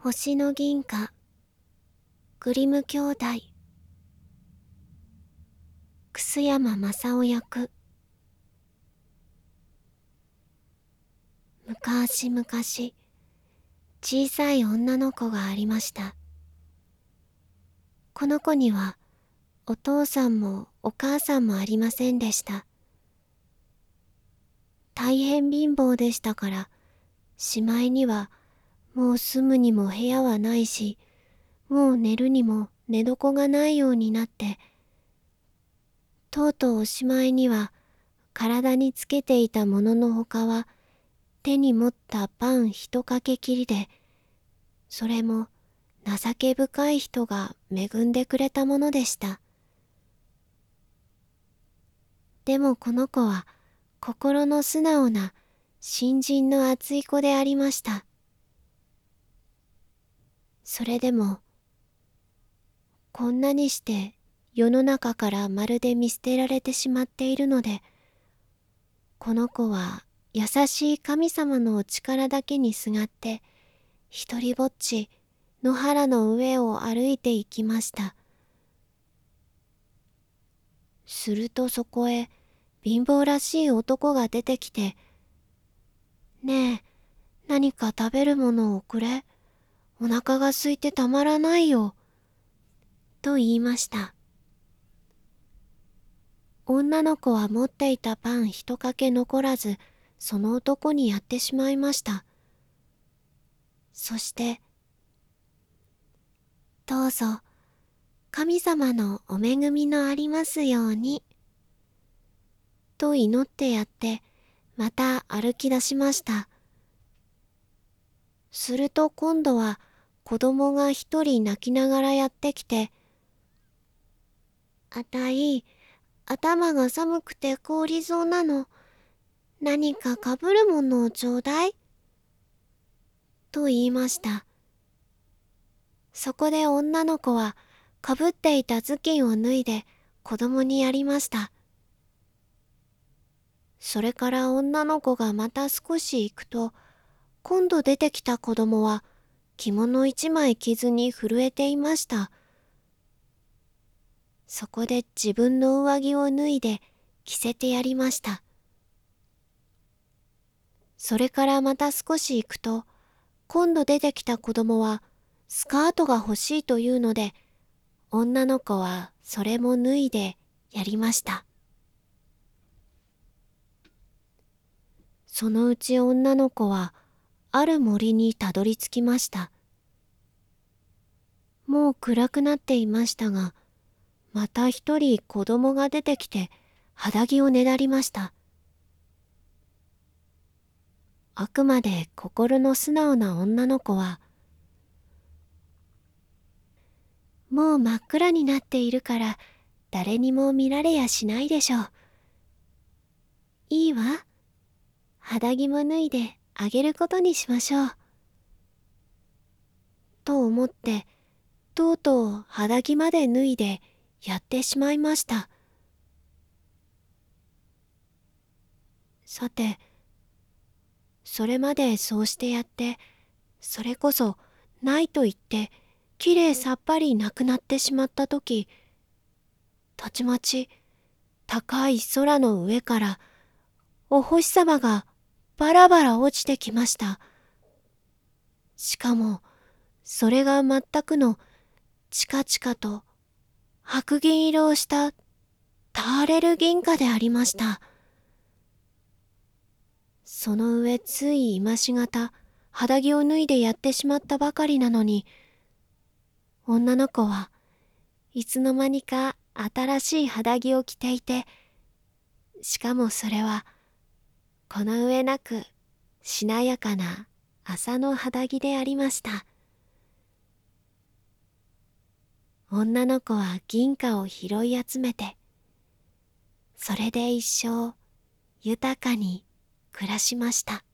星の銀貨グリム兄弟。楠山正夫役。昔々小さい女の子がありました。この子にはお父さんもお母さんもありませんでした。大変貧乏でしたからしまいにはもう住むにも部屋はないしもう寝るにも寝床がないようになってとうとうおしまいには体につけていたもののほかは手に持ったパン一かけきりでそれも情け深い人が恵んでくれたものでした。でもこの子は心の素直な新人の熱い子でありました。それでもこんなにして世の中からまるで見捨てられてしまっているのでこの子は優しい神様のお力だけにすがって一りぼっち野原の上を歩いて行きました。するとそこへ貧乏らしい男が出てきて「ねえ何か食べるものをくれ。お腹が空いてたまらないよ」と言いました。女の子は持っていたパン一かけ残らずその男にやってしまいました。そして「どうぞ神様のお恵みのありますように」と祈ってやってまた歩き出しました。すると今度は子供が一人泣きながらやってきて「あたい頭が寒くて凍りそうなの。何かかぶるものをちょうだい」と言いました。そこで女の子はかぶっていた頭巾を脱いで子供にやりました。それから女の子がまた少し行くと今度出てきた子供は着物一枚着ずに震えていました。そこで自分の上着を脱いで着せてやりました。それからまた少し行くと今度出てきた子供はスカートが欲しいというので女の子はそれも脱いでやりました。そのうち女の子はある森にたどり着きました。もう暗くなっていましたがまた一人子供が出てきて肌着をねだりました。あくまで心の素直な女の子はもう真っ暗になっているから誰にも見られやしないでしょう。いいわ。肌着も脱いで。あげることにしましょう。と思って、とうとう肌着まで脱いでやってしまいました。さて、それまでそうしてやって、それこそないと言って、きれいさっぱりなくなってしまったとき、たちまち高い空の上からお星様がバラバラ落ちてきました。しかも、それが全くのチカチカと白銀色をしたターレル銀貨でありました。その上つい今しがた肌着を脱いでやってしまったばかりなのに、女の子はいつの間にか新しい肌着を着ていて、しかもそれはこの上なくしなやかな麻の肌着でありました。女の子は銀貨を拾い集めてそれで一生豊かに暮らしました。